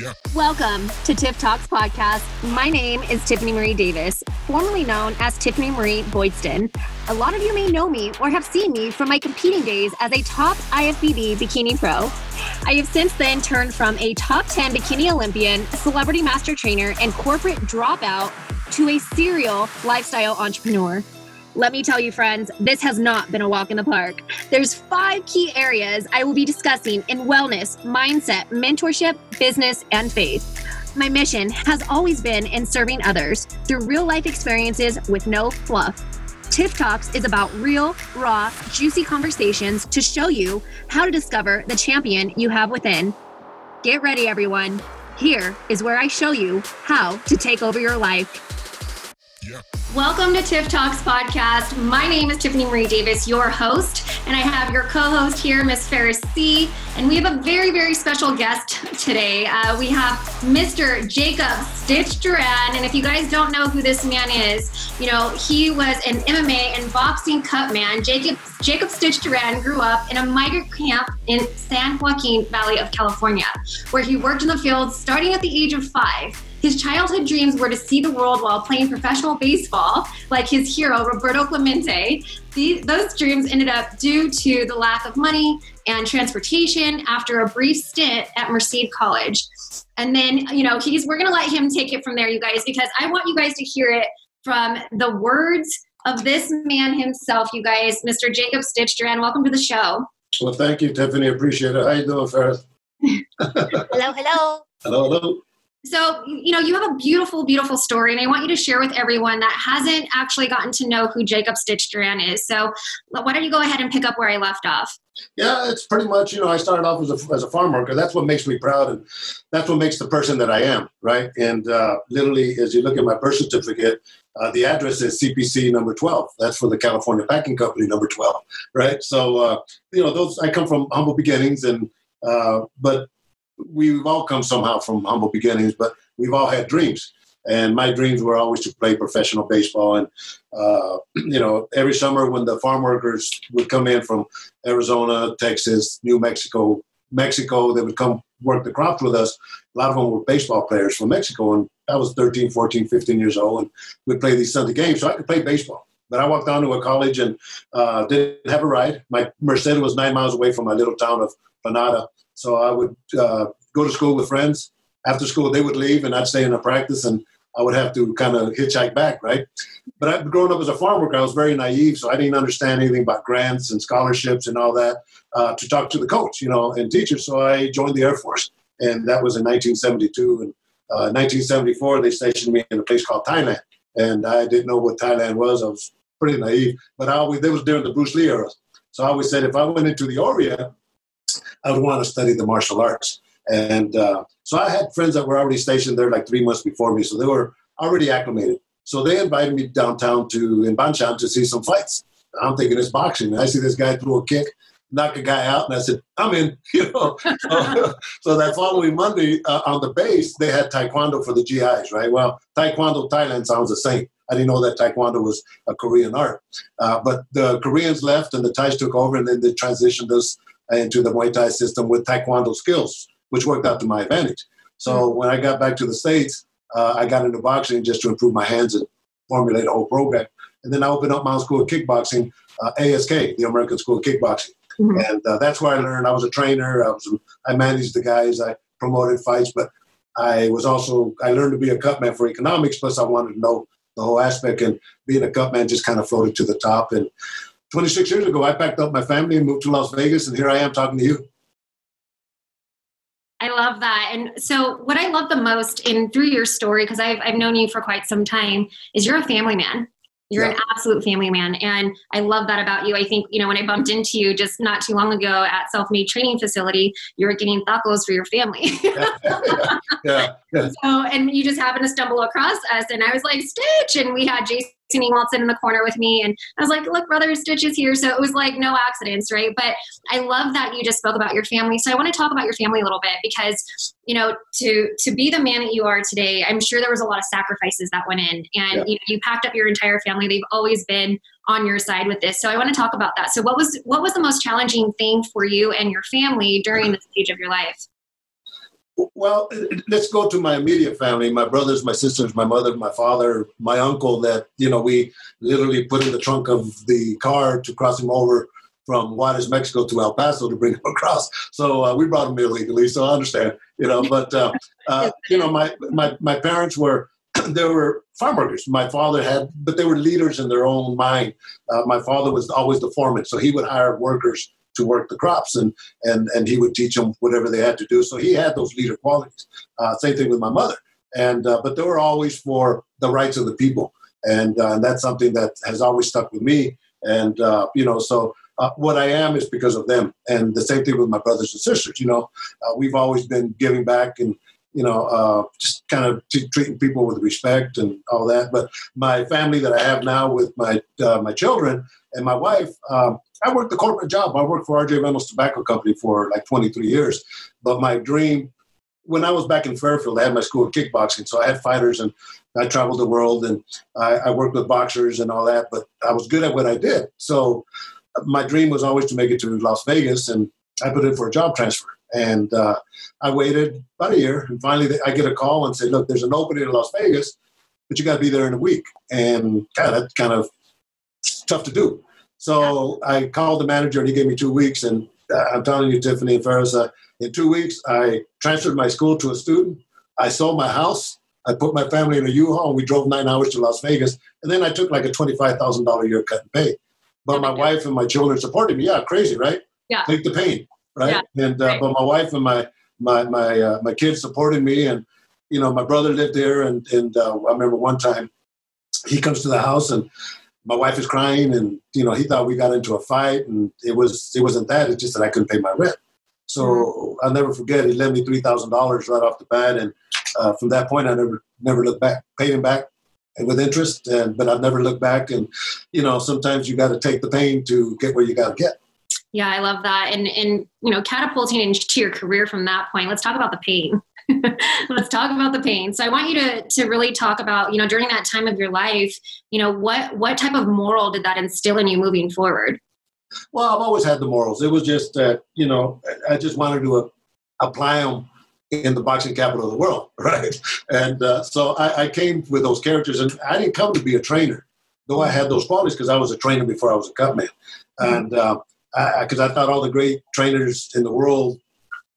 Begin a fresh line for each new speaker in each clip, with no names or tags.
Yeah. Welcome to Tiff Talks Podcast. My name is Tiffany Marie Davis, formerly known as Tiffany Marie Boydston. A lot of you may know me or have seen me from my competing days as a top IFBB bikini pro. I have since then turned from a top 10 bikini Olympian, celebrity master trainer, and corporate dropout to a serial lifestyle entrepreneur. Let me tell you, friends, this has not been a walk in the park. There's five key areas I will be discussing in wellness, mindset, mentorship, business, and faith. My mission has always been in serving others through real life experiences with no fluff. Tiff Talks is about real, raw, juicy conversations to show you how to discover the champion you have within. Get ready, everyone. Here is where I show you how to take over your life. Welcome to Tiff Talks podcast. My name is Tiffany Marie Davis, your host, and I have your co-host here, Miss Ferris C. And we have a very, very special guest today. Uh, we have Mr. Jacob Stitch Duran, and if you guys don't know who this man is, you know he was an MMA and boxing cut man. Jacob Jacob Stitch Duran grew up in a migrant camp in San Joaquin Valley of California, where he worked in the field starting at the age of five. His childhood dreams were to see the world while playing professional baseball, like his hero, Roberto Clemente. These, those dreams ended up due to the lack of money and transportation after a brief stint at Merced College. And then, you know, he's we're gonna let him take it from there, you guys, because I want you guys to hear it from the words of this man himself, you guys, Mr. Jacob Stitch Duran. Welcome to the show.
Well, thank you, Tiffany. Appreciate it. How you doing, Ferris?
hello, hello.
Hello, hello.
So, you know, you have a beautiful, beautiful story, and I want you to share with everyone that hasn't actually gotten to know who Jacob Stitch Duran is. So, why don't you go ahead and pick up where I left off?
Yeah, it's pretty much, you know, I started off as a, as a farm worker. That's what makes me proud, and that's what makes the person that I am, right? And uh, literally, as you look at my birth certificate, uh, the address is CPC number 12. That's for the California Packing Company number 12, right? So, uh, you know, those I come from humble beginnings, and uh, but we've all come somehow from humble beginnings, but we've all had dreams. And my dreams were always to play professional baseball. And, uh, you know, every summer when the farm workers would come in from Arizona, Texas, New Mexico, Mexico, they would come work the crops with us. A lot of them were baseball players from Mexico. And I was 13, 14, 15 years old. And we'd play these Sunday games. So I could play baseball. But I walked down to a college and uh, didn't have a ride. My Mercedes was nine miles away from my little town of Planada. So I would uh, go to school with friends. After school, they would leave, and I'd stay in the practice, and I would have to kind of hitchhike back, right? But I, growing up as a farm worker, I was very naive, so I didn't understand anything about grants and scholarships and all that uh, to talk to the coach, you know, and teachers. So I joined the Air Force, and that was in 1972. And uh, 1974, they stationed me in a place called Thailand, and I didn't know what Thailand was. I was pretty naive, but I always, they was during the Bruce Lee era. So I always said if I went into the Orient, I would want to study the martial arts. And uh, so I had friends that were already stationed there like three months before me, so they were already acclimated. So they invited me downtown to in Banchan to see some fights. I'm thinking it's boxing. I see this guy throw a kick, knock a guy out, and I said, "I'm in." You know. so that following Monday uh, on the base, they had taekwondo for the GIs, right? Well, taekwondo Thailand sounds the same. I didn't know that taekwondo was a Korean art, uh, but the Koreans left and the Thais took over, and then they transitioned us into the Muay Thai system with Taekwondo skills, which worked out to my advantage. So mm-hmm. when I got back to the States, uh, I got into boxing just to improve my hands and formulate a whole program. And then I opened up my own school of kickboxing, uh, ASK, the American School of Kickboxing. Mm-hmm. And uh, that's where I learned. I was a trainer. I was I managed the guys. I promoted fights, but I was also I learned to be a cutman for economics. Plus, I wanted to know the whole aspect. And being a cutman just kind of floated to the top. And 26 years ago, I packed up my family and moved to Las Vegas, and here I am talking to you.
I love that. And so, what I love the most in through your story, because I've, I've known you for quite some time, is you're a family man. You're yeah. an absolute family man. And I love that about you. I think, you know, when I bumped into you just not too long ago at Self Made Training Facility, you were getting tacos for your family. yeah, yeah, yeah, So, and you just happened to stumble across us. And I was like, Stitch. And we had Jason Cindy Walton in the corner with me. And I was like, look, brother, Stitch is here. So it was like no accidents, right? But I love that you just spoke about your family. So I want to talk about your family a little bit because, you know, to to be the man that you are today, I'm sure there was a lot of sacrifices that went in. And yeah. you, know, you packed up your entire family. They've always been on your side with this. So I want to talk about that. So what was what was the most challenging thing for you and your family during the stage of your life?
Well, let's go to my immediate family: my brothers, my sisters, my mother, my father, my uncle. That you know, we literally put in the trunk of the car to cross him over from Juarez, Mexico, to El Paso to bring him across. So uh, we brought him illegally. So I understand, you know. But uh, uh, you know, my my my parents were they were farm workers. My father had, but they were leaders in their own mind. Uh, my father was always the foreman, so he would hire workers to work the crops and and and he would teach them whatever they had to do. So he had those leader qualities. Uh, same thing with my mother. And uh, but they were always for the rights of the people. And, uh, and that's something that has always stuck with me. And uh, you know so uh, what I am is because of them. And the same thing with my brothers and sisters you know. Uh, we've always been giving back and you know, uh, just kind of t- treating people with respect and all that. But my family that I have now with my uh, my children and my wife, um, I worked the corporate job. I worked for RJ Reynolds Tobacco Company for like 23 years. But my dream, when I was back in Fairfield, I had my school of kickboxing. So I had fighters and I traveled the world and I, I worked with boxers and all that. But I was good at what I did. So uh, my dream was always to make it to Las Vegas. And I put in for a job transfer. And uh, I waited about a year. And finally, I get a call and say, look, there's an opening in Las Vegas, but you got to be there in a week. And God, that's kind of tough to do. So I called the manager and he gave me two weeks. And uh, I'm telling you, Tiffany and Ferris, uh, in two weeks, I transferred my school to a student. I sold my house. I put my family in a U-Haul and we drove nine hours to Las Vegas. And then I took like a $25,000 year cut in pay. But my wife and my children supported me. Yeah, crazy, right?
Yeah.
Take the pain, right? Yeah. And uh, right. but my wife and my my my uh, my kids supported me, and you know my brother lived there, and and uh, I remember one time he comes to the house and my wife is crying and you know he thought we got into a fight and it was it wasn't that it's just that i couldn't pay my rent so mm-hmm. i'll never forget he lent me $3000 right off the bat and uh, from that point i never never looked back paid him back with interest and but i've never looked back and you know sometimes you got to take the pain to get where you got to get
yeah i love that. And and you know catapulting into your career from that point let's talk about the pain. Let's talk about the pain. So i want you to to really talk about you know during that time of your life you know what what type of moral did that instill in you moving forward?
Well i've always had the morals. It was just that you know i just wanted to uh, apply them in the boxing capital of the world right? And uh, so I, I, came with those characters and i didn't come to be a trainer though i had those qualities because i was a trainer before i was a cut man. Mm-hmm. Because I, I thought all the great trainers in the world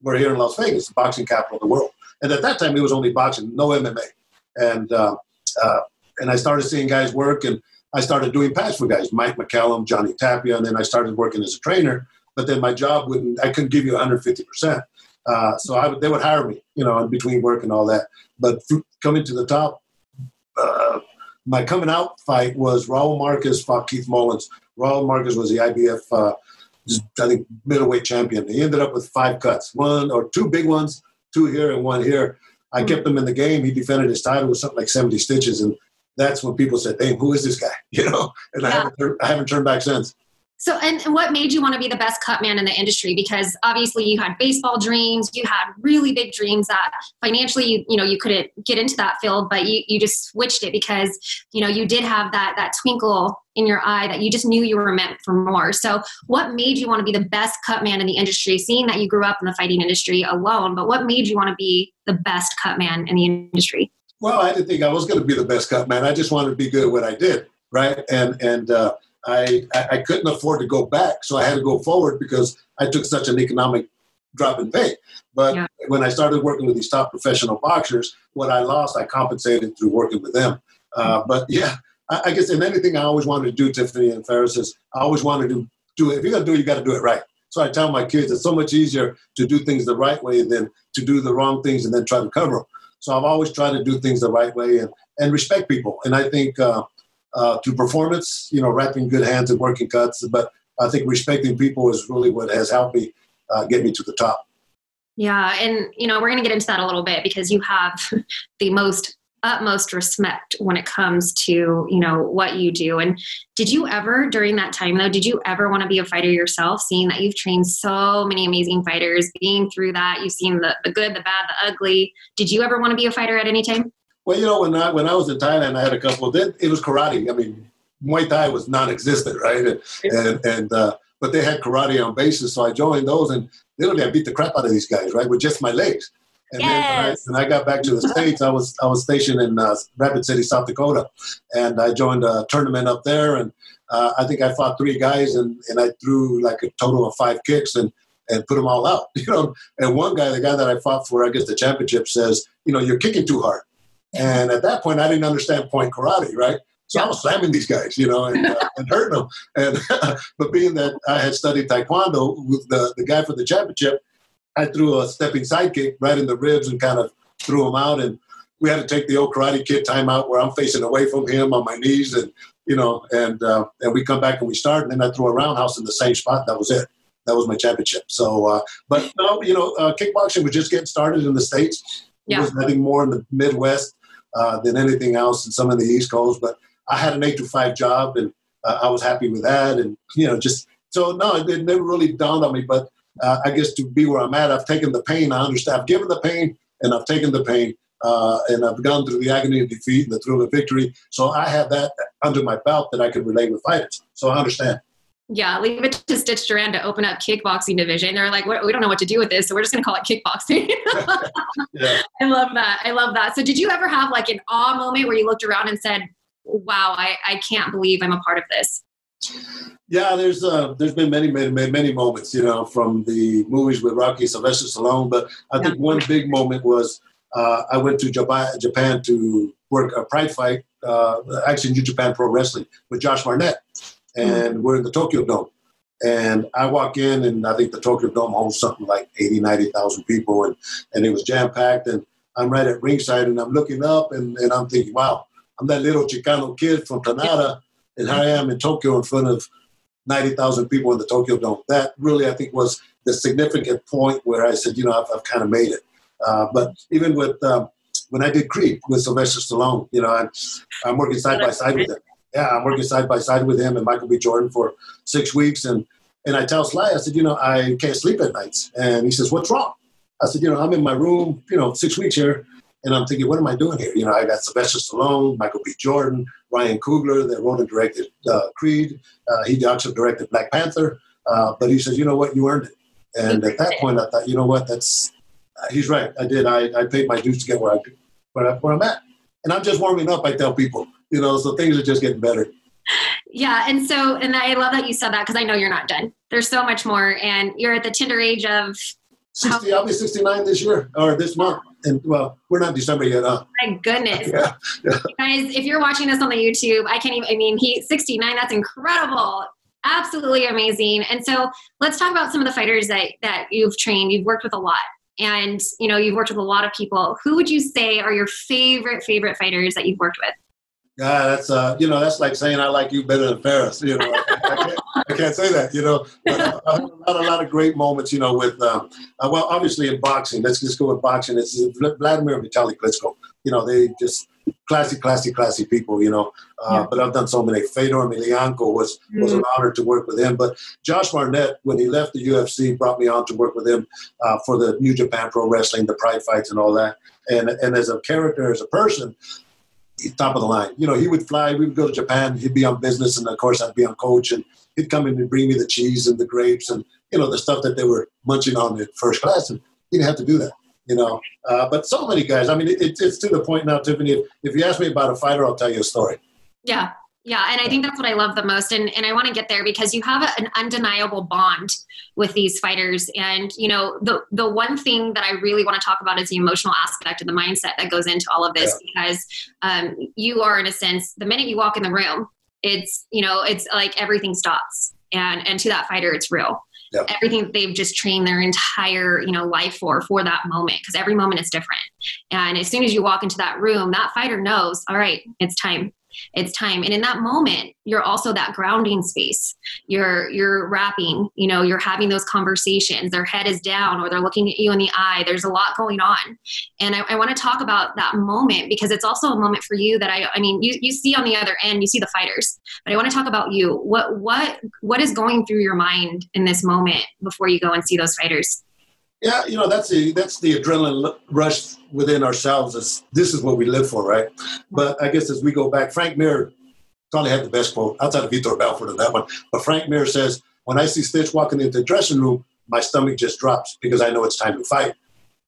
were here in Las Vegas, the boxing capital of the world. And at that time, it was only boxing, no MMA. And uh, uh, and I started seeing guys work, and I started doing pads for guys, Mike McCallum, Johnny Tapia, and then I started working as a trainer. But then my job wouldn't, I couldn't give you 150 percent. Uh, so I would, they would hire me, you know, in between work and all that. But coming to the top, uh, my coming out fight was Raul Marquez fought Keith Mullins. Raul Marquez was the IBF, uh, I think, middleweight champion. He ended up with five cuts, one or two big ones, two here and one here. I mm-hmm. kept him in the game. He defended his title with something like 70 stitches. And that's when people said, "Hey, who is this guy?" You know, and yeah. I, haven't, I haven't turned back since.
So, and, what made you want to be the best cut man in the industry? Because obviously you had baseball dreams, you had really big dreams that financially, you, you know, you couldn't get into that field, but you, you just switched it because, you know, you did have that, that twinkle in your eye that you just knew you were meant for more. So what made you want to be the best cut man in the industry, seeing that you grew up in the fighting industry alone, but what made you want to be the best cut man in the industry?
Well, I didn't think I was going to be the best cut man. I just wanted to be good at what I did. Right. And, and, uh, I, I couldn't afford to go back, so I had to go forward because I took such an economic drop in pay. But yeah. when I started working with these top professional boxers, what I lost, I compensated through working with them. Uh, but yeah, I, I, guess in anything I always wanted to do, Tiffany and Ferris, is I always wanted to do it. If you're going to do it, you got to do it right. So I tell my kids it's so much easier to do things the right way than to do the wrong things and then try to cover them. So I've always tried to do things the right way and, and respect people. And I think uh, uh, to performance, you know, wrapping good hands and working cuts. But I think respecting people is really what has helped me uh, get me to the top.
Yeah, and you know, we're going to get into that a little bit because you have the most utmost respect when it comes to you know what you do and did you ever during that time though did you ever want to be a fighter yourself seeing that you've trained so many amazing fighters being through that you've seen the, the good the bad the ugly did you ever want to be a fighter at any time
well, you know, when I when I was in Thailand, I had a couple. Then it was karate. I mean, Muay Thai was non-existent, right? And and, and uh, but they had karate on bases, so I joined those, and literally I beat the crap out of these guys, right, with just my legs. And yes. then when I, when I, got back to the states, I was I was stationed in uh, Rapid City, South Dakota, and I joined a tournament up there. And uh, I think I fought three guys, and, and I threw like a total of five kicks and and put them all out. You know, and one guy, the guy that I fought for, I guess the championship, says, you know, you're kicking too hard. And at that point, I didn't understand point karate, right? So I was slamming these guys, you know, and, uh, and hurting them. And but being that I had studied taekwondo with the, the guy for the championship, I threw a stepping sidekick right in the ribs and kind of threw him out. And we had to take the old Karate Kid timeout where I'm facing away from him on my knees, and you know, and uh, and we come back and we start, and then I threw a roundhouse in the same spot. That was it. That was my championship. So, uh, but no, you know, uh, kickboxing was just getting started in the states. Yeah. It was nothing more in the Midwest uh, than anything else, and some of the East Coast. But I had an eight to five job, and uh, I was happy with that. And you know, just so no, it, it never really dawned on me. But uh, I guess to be where I'm at, I've taken the pain. I understand. I've given the pain, and I've taken the pain, uh, and I've gone through the agony of defeat and the thrill of victory. So I have that under my belt that I can relate with fighters. So I understand.
Yeah, leave it to Stitch Duran to open up kickboxing division. They're like, we don't know what to do with this, so we're just going to call it kickboxing. yeah. I love that. I love that. So, did you ever have like an awe moment where you looked around and said, "Wow, I, I can't believe I'm a part of this"?
Yeah, there's uh, there's been many, many, many, many moments, you know, from the movies with Rocky Sylvester Stallone. But I yeah. think one big moment was uh, I went to Japan, Japan to work a Pride fight, uh, actually New Japan Pro Wrestling with Josh Barnett, and we're in the Tokyo Dome. And I walk in, and I think the Tokyo Dome holds something like 80, 90,000 people, and, and it was jam packed. And I'm right at ringside, and I'm looking up, and, and I'm thinking, wow, I'm that little Chicano kid from Planada, and here I am in Tokyo in front of 90,000 people in the Tokyo Dome. That really, I think, was the significant point where I said, you know, I've, I've kind of made it. Uh, but even with um, when I did Creed with Sylvester Stallone, you know, I'm, I'm working side by side with him. Yeah, I'm working side by side with him and Michael B. Jordan for six weeks. And, and I tell Sly, I said, you know, I can't sleep at nights. And he says, what's wrong? I said, you know, I'm in my room, you know, six weeks here. And I'm thinking, what am I doing here? You know, I got Sylvester Stallone, Michael B. Jordan, Ryan Coogler that wrote and directed uh, Creed. Uh, he also directed Black Panther. Uh, but he says, you know what, you earned it. And at that point, I thought, you know what, that's uh, he's right. I did. I, I paid my dues to get where I where, I, where I'm at. And I'm just warming up. I tell people, you know, so things are just getting better.
Yeah, and so and I love that you said that because I know you're not done. There's so much more, and you're at the tender age of.
60, I'll be 69 this year or this month. And well, we're not December yet, huh?
My goodness. yeah, yeah. Guys, if you're watching this on the YouTube, I can't even, I mean, he's 69. That's incredible. Absolutely amazing. And so let's talk about some of the fighters that, that you've trained. You've worked with a lot and you know you've worked with a lot of people who would you say are your favorite favorite fighters that you've worked with
yeah that's uh you know that's like saying i like you better than Ferris. you know I, can't, I, can't, say that you know but uh, i had a lot of great moments you know with um, uh, well obviously in boxing let's just go with boxing it's vladimir vitali klitschko you know they just classy, classy, classy people, you know. Uh, yeah. But I've done so many. Fedor Emelianenko was mm. was an mm. honor to work with him. But Josh Barnett, when he left the UFC, brought me on to work with him uh, for the New Japan Pro Wrestling, the Pride fights, and all that. And and as a character, as a person, top of the line. You know, he would fly. We would go to Japan. He'd be on business, and of course, I'd be on coach, and he'd come in and bring me the cheese and the grapes and you know the stuff that they were munching on in first class, and he didn't have to do that you know. Uh, but so many guys. I mean, it, it's to the point now, Tiffany. If, if you ask me about a fighter, I'll tell you a story.
Yeah, yeah, and I think that's what I love the most, and and I want to get there because you have a, an undeniable bond with these fighters, and you know the the one thing that I really want to talk about is the emotional aspect of the mindset that goes into all of this yeah. because um, you are in a sense the minute you walk in the room, it's you know it's like everything stops, and and to that fighter, it's real yep. everything they've just trained their entire you know life for for that moment because every moment is different and as soon as you walk into that room that fighter knows all right it's time it's time. And in that moment you're also that grounding space. You're you're rapping you know you're having those conversations. Their head is down or they're looking at you in the eye. There's a lot going on. And i, I want to talk about that moment because it's also a moment for you that i i mean you, you see on the other end you see the fighters. But i want to talk about you. What what what is going through your mind in this moment before you go and see those fighters
yeah, you know that's the that's the adrenaline rush within ourselves. Is this is what we live for, right? But I guess as we go back, Frank Mir probably had the best quote outside of Vitor Belfort on that one. But Frank Mir says, "When I see Stitch walking into the dressing room, my stomach just drops because I know it's time to fight."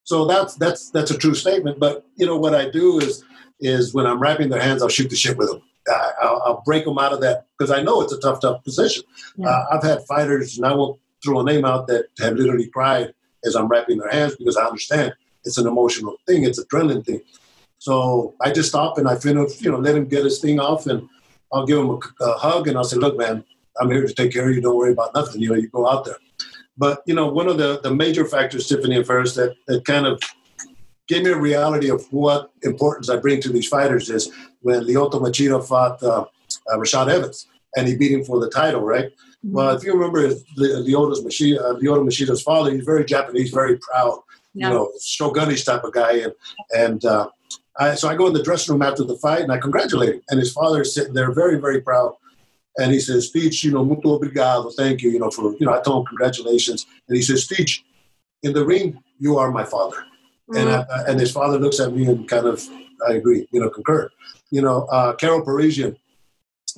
So that's that's that's a true statement. But you know what I do is is when I'm wrapping their hands, I'll shoot the shit with them. I, will I'll break them out of that because I know it's a tough, tough position. Yeah. Uh, I've had fighters, and I won't throw a name out that have literally cried as I'm wrapping their hands because I understand it's an emotional thing, it's a adrenaline thing. So I just stop and I finish, you know, let him get his thing off, and I'll give him a, a hug, and I'll say, "Look, man, I'm here to take care of you. Don't worry about nothing. You know, you go out there." But you know, one of the the major factors, Tiffany and Ferris, that that kind of gave me a reality of what importance I bring to these fighters is when Lyoto Machida fought uh, uh, Rashad Evans and he beat him for the title, right? Well, if you remember Lyoto's Machida, uh, Lyoto Machida's father, he's very Japanese, very proud, yeah. you know, shogunist type of guy, and and uh, I, so I go in the dressing room after the fight and I congratulate him. And his father is sitting there very, very proud. And he says, Stitch, you know, muito obrigado. Thank you, you know, for, you know, I told him congratulations. And he says, Stitch, in the ring, you are my father. Mm-hmm. And, I, and his father looks at me and kind of, I agree, you know, concur. You know, uh, Karo Parisyan,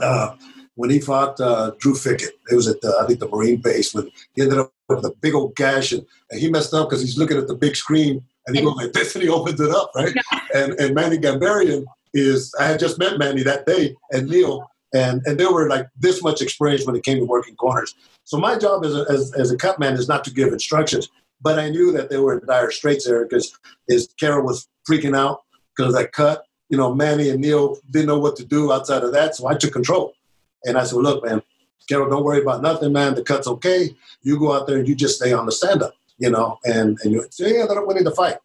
uh, when he fought uh, Drew Fickett, it was at, the, I think, the Marine base when he ended up with a big old gash and, and he messed up because he's looking at the big screen and he goes like this and he opens it up, right? Yeah. And and Manny Gambaryan is I had just met Manny that day and Neil and and they were like this much experience when it came to working corners. So my job as a, as, as a cut man is not to give instructions, but I knew that they were in dire straits there because his Karo was freaking out because I cut. You know, Manny and Neil didn't know what to do outside of that, so I took control. And I said, "Look, man, Karo, don't worry about nothing, man. The cut's okay. You go out there and you just stay on the stand up." you know, and, and you say, yeah, they're winning the fight.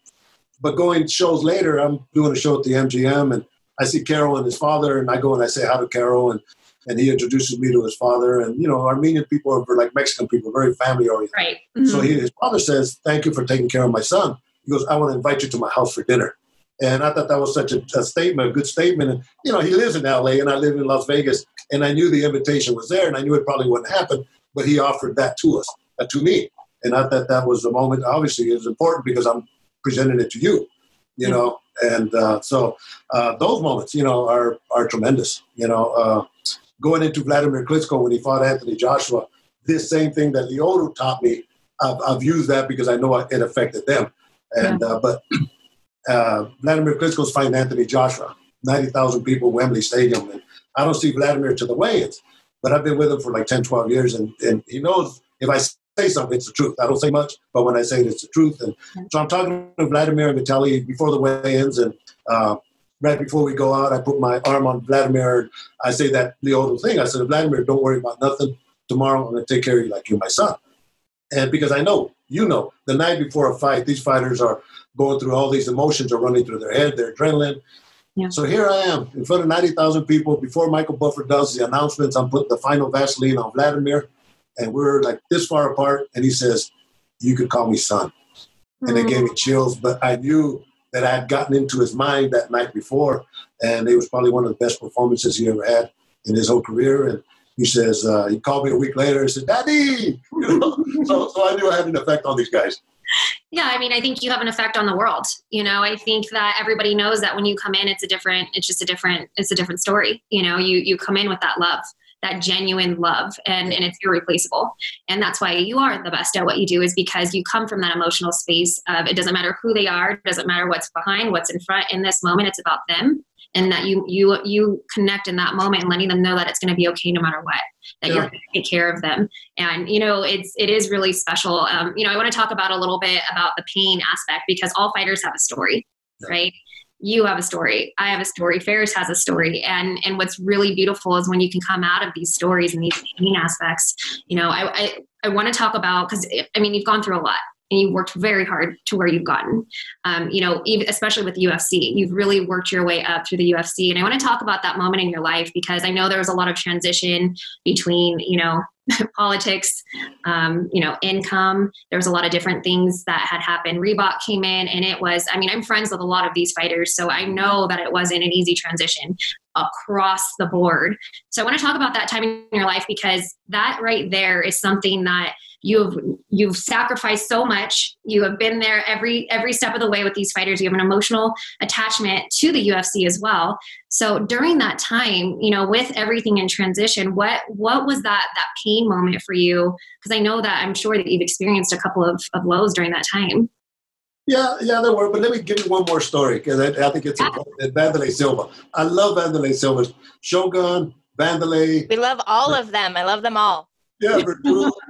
But going shows later, I'm doing a show at the MGM and I see Karo and his father, and I go and I say hi to Karo, and, and he introduces me to his father. And, you know, Armenian people are like Mexican people, very family oriented.
Right.
Mm-hmm. So he, his father says, Thank you for taking care of my son. He goes, I want to invite you to my house for dinner. And I thought that was such a, a, statement, a good statement. And, you know, he lives in LA and I live in Las Vegas. And I knew the invitation was there and I knew it probably wouldn't happen, but he offered that to us, uh, to me and I thought that was a moment. Obviously, it was important because I'm presenting it to you, you know. And uh, so uh, those moments, you know, are are tremendous. You know, uh, going into Vladimir Klitschko when he fought Anthony Joshua, this same thing that Lyoto taught me, I've, I've used that because I know it affected them. And yeah. Uh, but uh, Vladimir Klitschko's fighting Anthony Joshua, ninety thousand people, Wembley Stadium, and I don't see Vladimir to the weigh-ins, but I've been with him for like 10, 12 years, and, and he knows if I say something, it's the truth. I don't say much, but when I say it, it's the truth. And so I'm talking to Vladimir and Vitaly before the weigh-ins, and uh, right before we go out, I put my arm on Vladimir. I say that Lyoto thing. I said, Vladimir, don't worry about nothing. Tomorrow, I'm going to take care of you like you're my son. And because I know, you know, the night before a fight, these fighters are going through all these emotions are running through their head, their adrenaline. Yeah. So here I am in front of 90,000 people before Michael Buffer does the announcements. I'm putting the final Vaseline on Vladimir and we're like this far apart. And he says, You could call me son. And it gave me mm. chills, but I knew that I had gotten into his mind that night before, and it was probably one of the best performances he ever had in his whole career. And he says, uh, he called me a week later and said, Daddy! You know? so, so I knew I had an effect on these guys.
Yeah, I mean, I think you have an effect on the world. You know, I think that everybody knows that when you come in, it's a different, it's just a different, it's a different story. You know, you you come in with that love that genuine love and, and it's irreplaceable. And that's why you are the best at what you do is because you come from that emotional space of it doesn't matter who they are, it doesn't matter what's behind, what's in front. In this moment, it's about them. And that you you you connect in that moment and letting them know that it's going to be okay no matter what that yeah. you're going to take care of them. And you know it's it is really special. Um, you know i want to talk about a little bit about the pain aspect because all fighters have a story yeah. right? You have a story i have a story ferris has a story. And and what's really beautiful is when you can come out of these stories and these pain aspects you know i i, I want to talk about because i mean you've gone through a lot and you worked very hard to where you've gotten. Um, you know, even, especially with UFC, you've really worked your way up through the UFC. And I want to talk about that moment in your life because I know there was a lot of transition between, you know, politics, um, you know, income. There was a lot of different things that had happened. Reebok came in, and it was. I mean, I'm friends with a lot of these fighters, so I know that it wasn't an easy transition across the board. So I want to talk about that time in your life because that right there is something that you've you've sacrificed so much you have been there every every step of the way with these fighters you have an emotional attachment to the UFC as well so during that time you know with everything in transition what what was that that pain moment for you because I know that I'm sure that you've experienced a couple of, of lows during that time
Yeah, yeah, there were. But let me give you one more story because I, I, think it's important. Wanderlei Silva. I love Wanderlei Silva. Shogun, Wanderlei.
We love all of them. I love them all.
Yeah,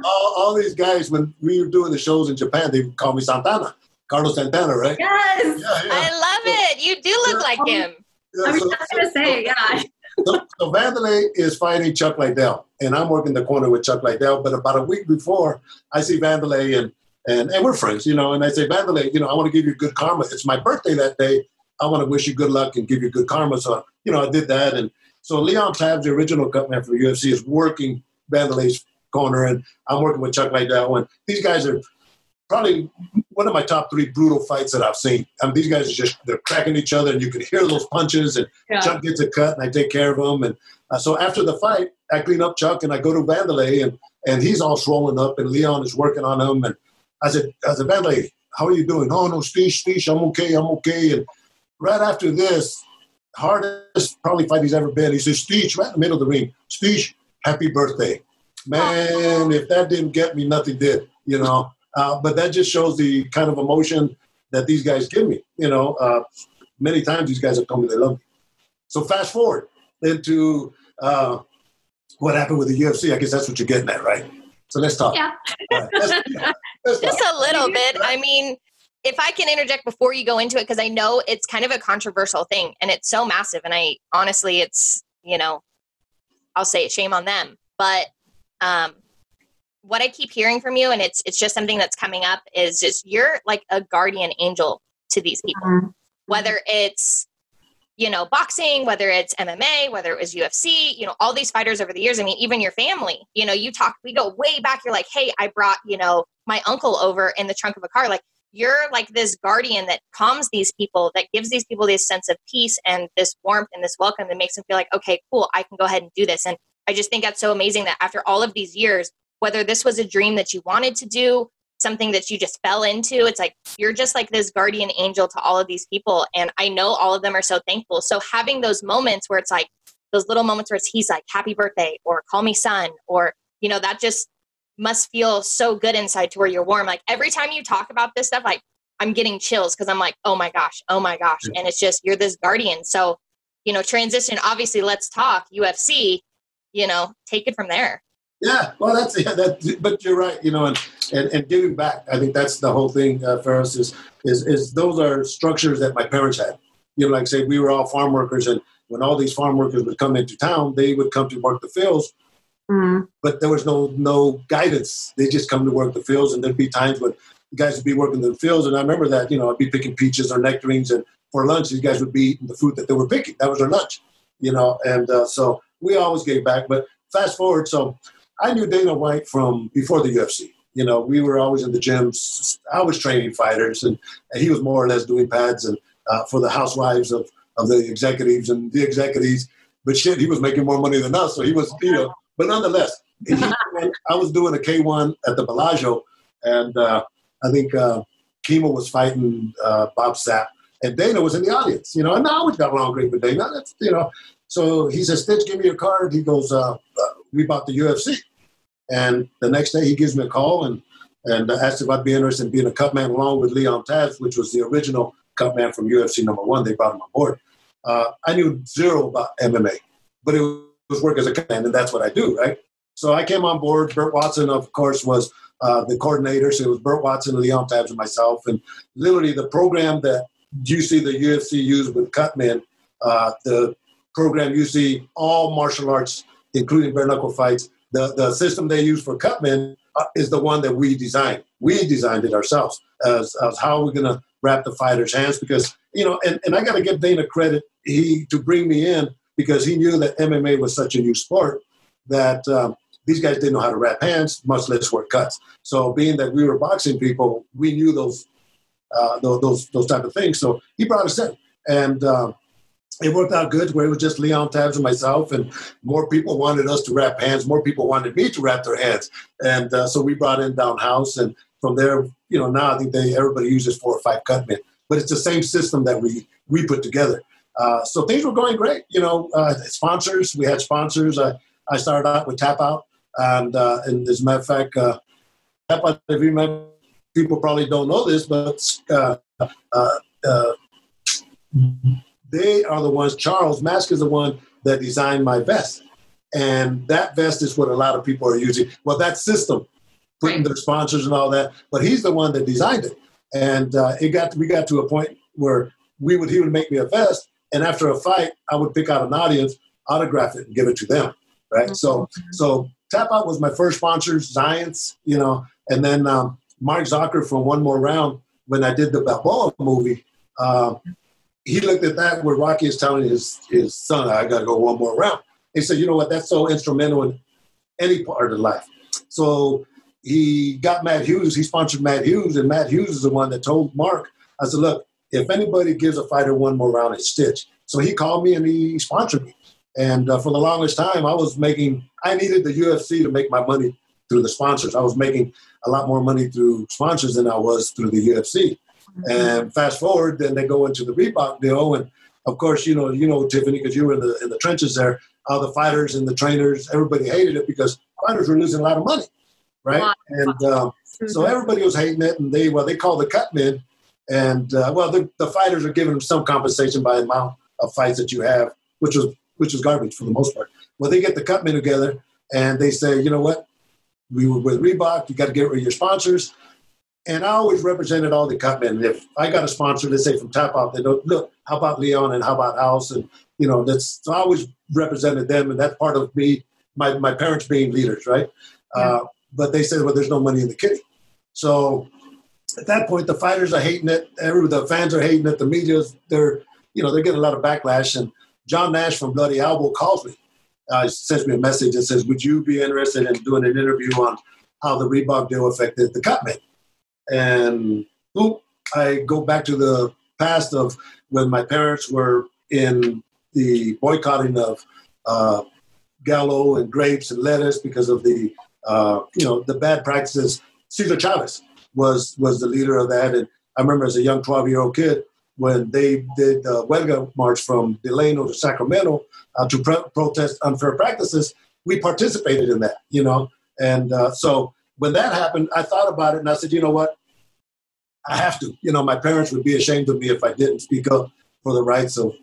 all, all these guys, when we were doing the shows in Japan, they would call me Santana. Carlos Santana, right?
Yes.
Yeah, yeah. I love it. You do look like him.
Yeah, I was so, just going to say, yeah.
so, so Wanderlei is fighting Chuck Liddell, and I'm working the corner with Chuck Liddell. But about a week before, I see Wanderlei, and and and we're friends, you know. And I say, Wanderlei, you know, I want to give you good karma. It's my birthday that day. I want to wish you good luck and give you good karma. So you know, I did that, and so Leon Tabbs, the original cutman for the UFC, is working Wanderlei's corner, and I'm working with Chuck Liddell, and these guys are probably one of my top three brutal fights that I've seen. I mean, these guys are just they're cracking each other, and you can hear those punches. And yeah. Chuck gets a cut, and I take care of him. And uh, so after the fight, I clean up Chuck, and I go to Wanderlei, and and he's all swollen up, and Leon is working on him. And I said, I said, Wanderlei, how are you doing? Oh no, Steve, Steve, I'm okay, I'm okay. And right after this, hardest probably fight he's ever been. He says, Steve, right in the middle of the ring, Steve, happy birthday. Man, if that didn't get me, nothing did, you know. Uh, but that just shows the kind of emotion that these guys give me. You know, uh, many times these guys have told me they love me. So fast forward into uh, what happened with the UFC. I guess that's what you're getting at, right? So let's talk.
Yeah.
Right, let's, let's just talk. a little bit. I mean, if I can interject before you go into it, because I know it's kind of a controversial thing and it's so massive. And I honestly, it's, you know, I'll say it, shame on them. But um, what I keep hearing from you, and it's it's just something that's coming up, is just you're like a guardian angel to these people. Mm-hmm. Whether it's you know boxing, whether it's MMA, whether it was UFC, you know all these fighters over the years. I mean, even your family. You know, you talk. We go way back. You're like, hey, I brought you know my uncle over in the trunk of a car. Like you're like this guardian that calms these people, that gives these people this sense of peace and this warmth and this welcome that makes them feel like, okay, cool, I can go ahead and do this. And I just think that's so amazing that after all of these years, whether this was a dream that you wanted to do, something that you just fell into, it's like you're just like this guardian angel to all of these people. And I know all of them are so thankful. So having those moments where it's like those little moments where it's he's like, happy birthday, or call me son, or, you know, that just must feel so good inside to where you're warm. Like every time you talk about this stuff, like I'm getting chills because I'm like, oh my gosh, oh my gosh. And it's just, you're this guardian. So, you know, transition, obviously, let's talk UFC, you know, take it from there.
Yeah, well, that's yeah, that. But you're right, you know, and and, and giving back. I think that's the whole thing uh, for us. Is, is is those are structures that my parents had. You know, like say we were all farm workers, and when all these farm workers would come into town, they would come to work the fields. Mm-hmm. But there was no no guidance. They just come to work the fields, and there'd be times when the guys would be working the fields, and I remember that. You know, I'd be picking peaches or nectarines, and for lunch, these guys would be eating the food that they were picking. That was their lunch. You know, and uh, so we always gave back. But fast forward, so I knew Dana White from before the UFC. You know, we were always in the gyms. I was training fighters, and, and he was more or less doing pads and uh, for the housewives of, of the executives and the executives. But shit, he was making more money than us, so he was, you know. But nonetheless, he, I was doing a K1 at the Bellagio, and uh, I think uh, Kimo was fighting uh, Bob Sapp, and Dana was in the audience. You know, and I always got along great with Dana. That's, you know, so he says, Stitch, give me your card. He goes, uh, uh, we bought the UFC. And the next day he gives me a call and, and asked if I'd be interested in being a cut man along with Leon Tabbs, which was the original cut man from UFC number one. They brought him on board. Uh, I knew zero about MMA, but it was work as a cut man, and that's what I do, right? So I came on board. Burt Watson, of course, was uh, the coordinator. So it was Burt Watson, Leon Tabbs, and myself. And literally the program that you see the UFC use with cut men, uh, the program you see all martial arts, including bare knuckle fights, the, the system they use for cutmen uh, is the one that we designed. We designed it ourselves as, as how we're going to wrap the fighter's hands because, you know, and, and I got to give Dana credit he to bring me in because he knew that MMA was such a new sport that um, these guys didn't know how to wrap hands, much less work cuts. So being that we were boxing people, we knew those uh, those, those type of things. So he brought us in, and um, it worked out good where it was just Leon Tabbs and myself, and more people wanted us to wrap hands. More people wanted me to wrap their hands, and uh, so we brought in Don House, and from there, you know, now I think they everybody uses four or five cutmen, but it's the same system that we we put together. Uh, so things were going great. You know, uh, sponsors we had sponsors. I I started out with Tap Out, and uh, and as a matter of fact, uh, Tap Out if you people probably don't know this, but uh, they are the ones. Charles Mask is the one that designed my vest, and that vest is what a lot of people are using. Well, that system, putting their sponsors and all that, but he's the one that designed it, and uh, it got we got to a point where we would he would make me a vest, and after a fight, I would pick out an audience, autograph it, and give it to them. Right. Mm-hmm. So so Tap Out was my first sponsor, Giants, you know, and then um, Mark Zucker from One More Round when I did the Balboa movie. Uh, he looked at that where Rocky is telling his his son, "I got to go one more round." He said, "You know what? That's so instrumental in any part of life." So he got Matt Hughes. He sponsored Matt Hughes, and Matt Hughes is the one that told Mark, "I said, look, if anybody gives a fighter one more round, it's Stitch." So he called me and he sponsored me. And uh, for the longest time, I was making. I needed the UFC to make my money through the sponsors. I was making a lot more money through sponsors than I was through the UFC. And fast forward, then they go into the Reebok deal, and of course, you know, you know, Tiffany, because you were in the in the trenches there. All the fighters and the trainers, everybody hated it because fighters were losing a lot of money, right? And um, so mm-hmm. everybody was hating it, and they well, they called the cut men, and uh, well, the, the fighters are giving them some compensation by the amount of fights that you have, which was which was garbage for the most part. Well, they get the cut men together, and they say, you know what, we were with Reebok. You got to get rid of your sponsors. And I always represented all the cutmen. If I got a sponsor, let's say from Tap Out, they don't look. How about Leon and how about House? And you know, that's so I always represented them, and that's part of me. My my parents being leaders, right? Yeah. Uh, but they said, well, there's no money in the kitty. So at that point, the fighters are hating it. Every the fans are hating it. The media's they're you know they're getting a lot of backlash. And John Nash from Bloody Elbow calls me uh, sends me a message and says, "Would you be interested in doing an interview on how the Reebok deal affected the cutman?" And I go back to the past of when my parents were in the boycotting of uh, Gallo and grapes and lettuce because of the uh, you know the bad practices. Cesar Chavez was was the leader of that, and I remember as a young twelve year old kid when they did the Huelga March from Delano to Sacramento uh, to pro- protest unfair practices, we participated in that, you know. And uh, so when that happened, I thought about it and I said, you know what? I have to. You know, my parents would be ashamed of me if I didn't speak up for the rights of,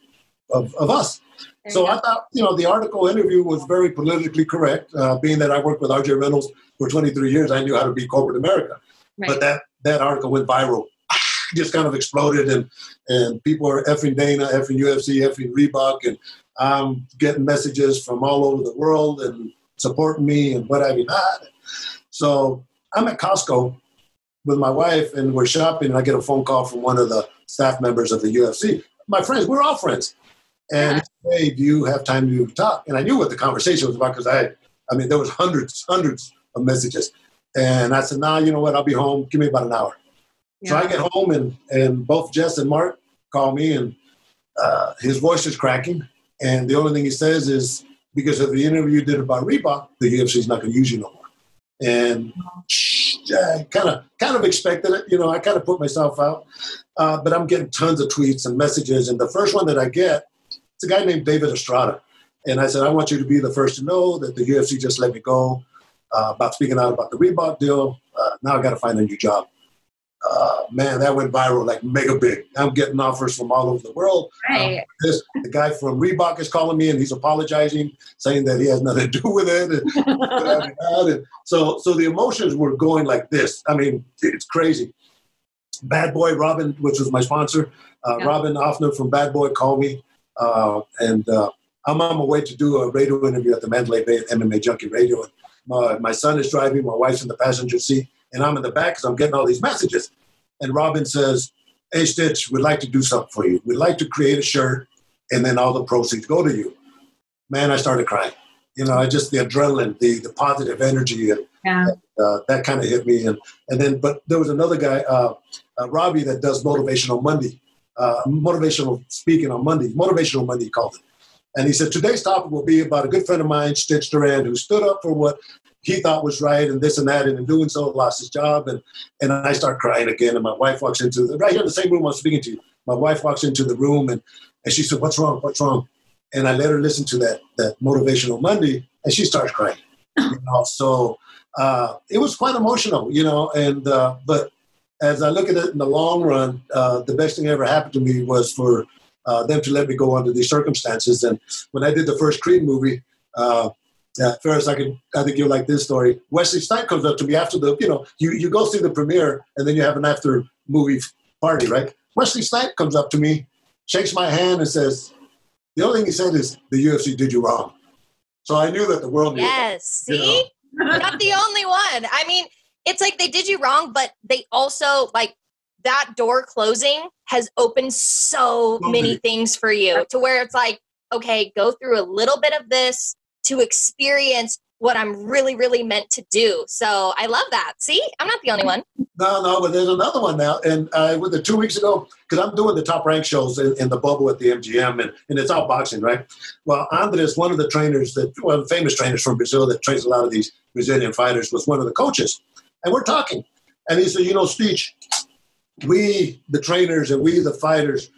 of, of us. So I thought, you know, the article interview was very politically correct. Uh, being that I worked with RJ Reynolds for 23 years, I knew how to be corporate America. Right. But that, that article went viral just kind of exploded and and people are effing Dana, effing UFC, effing Reebok, and I'm getting messages from all over the world and supporting me and what have you not. So I'm at Costco with my wife and we're shopping and I get a phone call from one of the staff members of the UFC. My friends, we're all friends. And yeah. hey, do you have time to talk? And I knew what the conversation was about because I, had, I mean, there was hundreds, hundreds of messages. And I said, nah, you know what? I'll be home. Give me about an hour. Yeah. So I get home and, and both Jess and Mark call me and uh, his voice is cracking. And the only thing he says is because of the interview you did about Reebok, the UFC is not going to use you no more. And I kind of kind of expected it. You know, I kind of put myself out. Uh, but I'm getting tons of tweets and messages. And the first one that I get, it's a guy named David Estrada. And I said, I want you to be the first to know that the UFC just let me go uh, about speaking out about the Reebok deal. Uh, now I got to find a new job uh, man, that went viral like mega big. I'm getting offers from all over the world. Right. Um, this, the guy from Reebok is calling me and he's apologizing, saying that he has nothing to do with it. And, and so, so the emotions were going like this. I mean, it's crazy. Bad Boy Robin, which was my sponsor, uh, yeah. Robin Offner from Bad Boy called me, uh, and uh, I'm on my way to do a radio interview at the Mandalay Bay MMA Junkie Radio. And my, my son is driving, my wife's in the passenger seat and I'm in the back because I'm getting all these messages. And Robin says, Hey, Stitch, we'd like to do something for you. We'd like to create a shirt, and then all the proceeds go to you. Man, I started crying. You know, I just the adrenaline, the the positive energy, and yeah. uh, that kind of hit me. And and then, but there was another guy, uh, uh, Robbie, that does motivational Monday, uh, motivational speaking on Monday, motivational Monday, he called it. And he said, Today's topic will be about a good friend of mine, Stitch Duran, who stood up for what he thought was right and this and that. And in doing so, lost his job. And, and I start crying again. And my wife walks into the, right here in the same room I'm speaking to you. My wife walks into the room and, and she said, What's wrong? What's wrong? And I let her listen to that, that motivational Monday and she starts crying. You know, so uh, it was quite emotional, you know, and, uh, but as I look at it in the long run, uh, the best thing ever happened to me was for uh, them to let me go under these circumstances. And when I did the first Creed movie, uh, at first I could I think you'll like this story. Wesley Snipes comes up to me after the you know you you go see the premiere and then you have an after movie party, right? Wesley Snipes comes up to me, shakes my hand, and says, "The only thing he said is the UFC did you wrong." So I knew that the world.
Yes, see, you know? not the only one. I mean, it's like they did you wrong, but they also like that door closing has opened so many things for you to where it's like, okay, go through a little bit of this to experience what I'm really, really meant to do. So I love that. See, I'm not the only one.
No, no, but there's another one now. And uh, with the two weeks ago, because I'm doing the top rank shows in, in, the bubble at the MGM, and, and it's all boxing, right? Well, Andres, one of the trainers that, well, famous trainers from Brazil that trains a lot of these Brazilian fighters, was one of the coaches. And we're talking. And he said, you know, Speech, we, the trainers, and we, the fighters,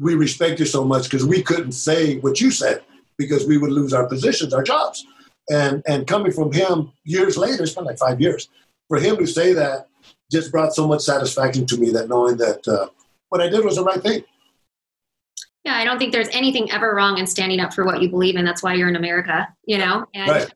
we respect you so much because we couldn't say what you said because we would lose our positions, our jobs. And and coming from him years later, it's been like five years, for him to say that just brought so much satisfaction to me that knowing that uh, what I did was the right thing.
Yeah, I don't think there's anything ever wrong in standing up for what you believe in. That's why you're in America, you know. And right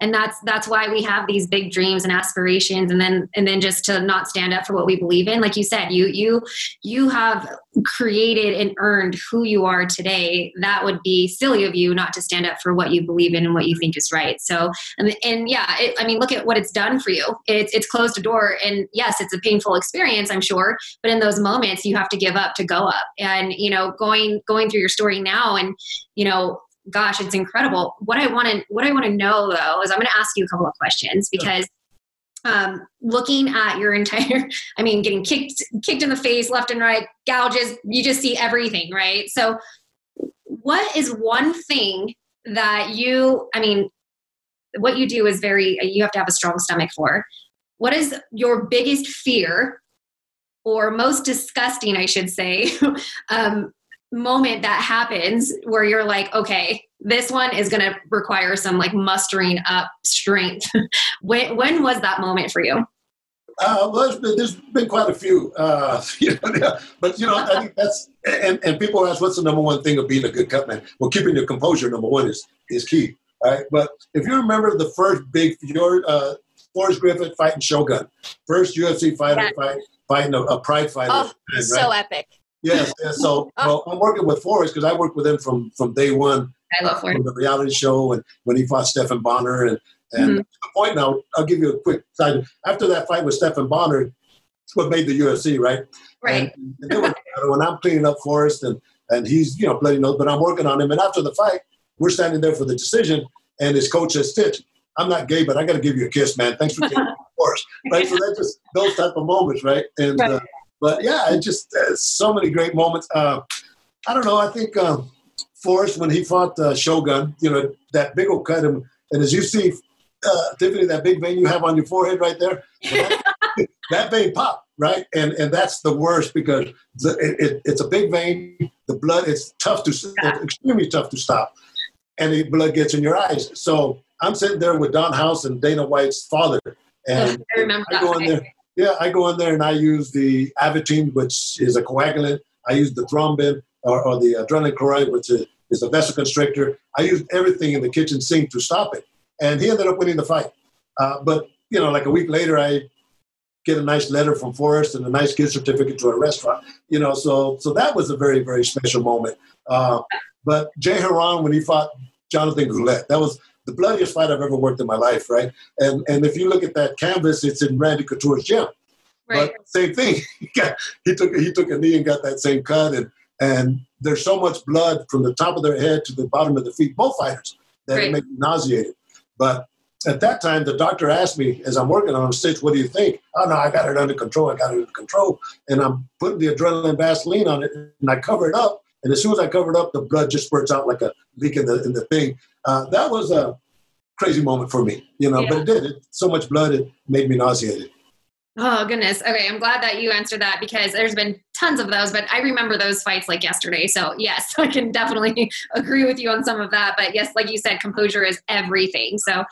and that's that's why we have these big dreams and aspirations and then and then just to not stand up for what we believe in. Like you said you you you have created and earned who you are today. That would be silly of you not to stand up for what you believe in and what you think is right. So and, and yeah it, i mean look at what it's done for you. It's it's closed a door. And yes it's a painful experience i'm sure but in those moments you have to give up to go up. And you know going going through your story now and you know gosh, it's incredible. What I want to what I want to know though is I'm going to ask you a couple of questions because um, looking at your entire, I mean, getting kicked kicked in the face left and right, gouges, you just see everything, right? So, what is one thing that you, I mean, what you do is very, you have to have a strong stomach for. What is your biggest fear or most disgusting, I should say, um, moment that happens where you're like, okay, this one is going to require some like mustering up strength. when, when was that moment for you?
Uh, well, there's been, there's been quite a few, uh, you know, but you know, I think that's and, and people ask what's the number one thing of being a good cut man. Well, keeping your composure, number one, is is key. Right, but if you remember the first big your uh, Forrest Griffin fighting Shogun, first UFC fighter yeah. fight, fighting a, a Pride fighter,
oh, right? so epic.
Yes, yes. So well, I'm working with Forrest because I worked with him from from day one.
I love Forrest. From
the reality show and when he fought Stephan Bonnar and and mm-hmm. the point now, I'll give you a quick side. After that fight with Stephan Bonnar, it's what made the UFC, right?
Right.
And, and when I'm cleaning up Forrest and and he's you know bloody nose, but I'm working on him. And after the fight, we're standing there for the decision, and his coach says, "Stitch, I'm not gay, but I got to give you a kiss, man. Thanks for taking Forrest." Right. So that's just those type of moments, right? And right. Uh, but yeah, it just uh, so many great moments. Uh, I don't know. I think um, Forrest when he fought uh, Shogun, you know that big old cut him, and as you see, uh, Tiffany, that big vein you have on your forehead right there, that, that, vein pop right, and and that's the worst because the, it, it, it's a big vein. The blood it's tough to extremely tough to stop, and the blood gets in your eyes. So I'm sitting there with Don House and Dana White's father, and
I remember I
go in there yeah, I go in there and I use the Avitene, which is a coagulant. I use the thrombin or, or the adrenaline chloride, which is, is a vasoconstrictor. I used everything in the kitchen sink to stop it. And he ended up winning the fight. Uh, but, you know, like a week later, I get a nice letter from Forrest and a nice gift certificate to a restaurant. You know, so so that was a very, very special moment. Uh, but Jay Hieron, when he fought Jonathan Goulet, that was the bloodiest fight I've ever worked in my life, right? And and if you look at that canvas, it's in Randy Couture's gym. Right. But same thing. he, got, he took he took a knee and got that same cut, and and there's so much blood from the top of their head to the bottom of the feet, both fighters, that right. it made me nauseated. But at that time, the doctor asked me as I'm working on stage, "What do you think?" Oh no, I got it under control. I got it under control, and I'm putting the adrenaline Vaseline on it, and I cover it up. And as soon as I cover it up, the blood just spurts out like a leak in the in the thing uh, that was a crazy moment for me, you know, yeah. but it did. It, so much blood, it made me nauseated.
Oh goodness. Okay, I'm glad that you answered that because there's been tons of those, but I remember those fights like yesterday. So yes, I can definitely agree with you on some of that. But yes, like you said, composure is everything. So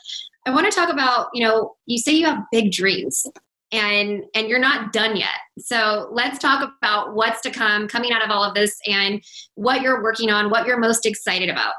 I want to talk about, you know, you say you have big dreams and and you're not done yet. So let's talk about what's to come coming out of all of this and what you're working on, what you're most excited about.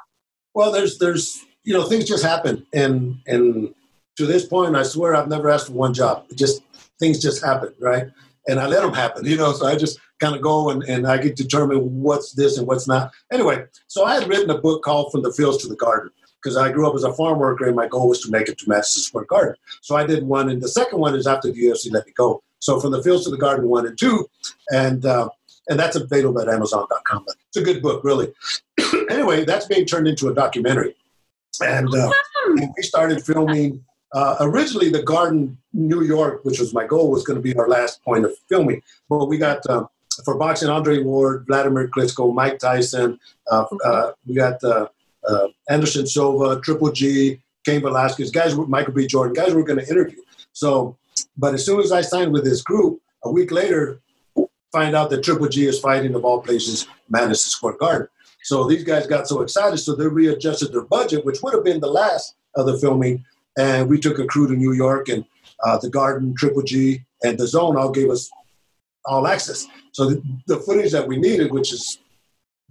Well, there's there's you know things just happen and and to this point, I swear I've never asked for one job. It just things just happen, right? And I let them happen, you know. So I just kind of go and, and I get to determine what's this and what's not. Anyway, so I had written a book called From the Fields to the Garden because I grew up as a farm worker and my goal was to make it to Madison Square Garden. So I did one, and the second one is after the UFC let me go. So From the Fields to the Garden one and two, and uh, and that's available at Amazon.com. It's a good book, really. anyway, that's being turned into a documentary, and, uh, and we started filming uh, originally, the Garden, New York, which was my goal, was going to be our last point of filming. But we got um, for boxing Andre Ward, Vladimir Klitschko, Mike Tyson. Uh, uh, we got uh, uh, Anderson Silva, Triple G, Cain Velasquez, guys, Michael B. Jordan, guys we're going to interview. So, but as soon as I signed with this group, a week later, find out that Triple G is fighting of all places Madison Square Garden. So these guys got so excited, so they readjusted their budget, which would have been the last of the filming and we took a crew to New York, and uh, the Garden, Triple G, and DAZN all gave us all access. So the, the, footage that we needed, which is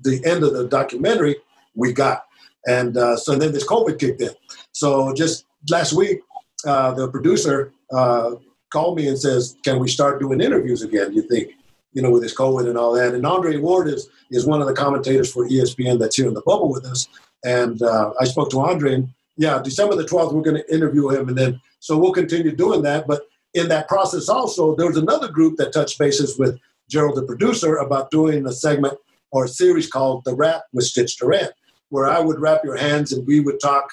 the end of the documentary, we got. And uh, so then this COVID kicked in. So just last week, uh, the producer uh, called me and says, "Can we start doing interviews again? You think?" You know, with his COVID and all that. And Andre Ward is is one of the commentators for ESPN that's here in the bubble with us. And uh, I spoke to Andre, and yeah, December the 12th, we're going to interview him. And then, so we'll continue doing that. But in that process, also, there was another group that touched bases with Gerald, the producer, about doing a segment or a series called The Rap with Stitch Duran, where I would wrap your hands and we would talk,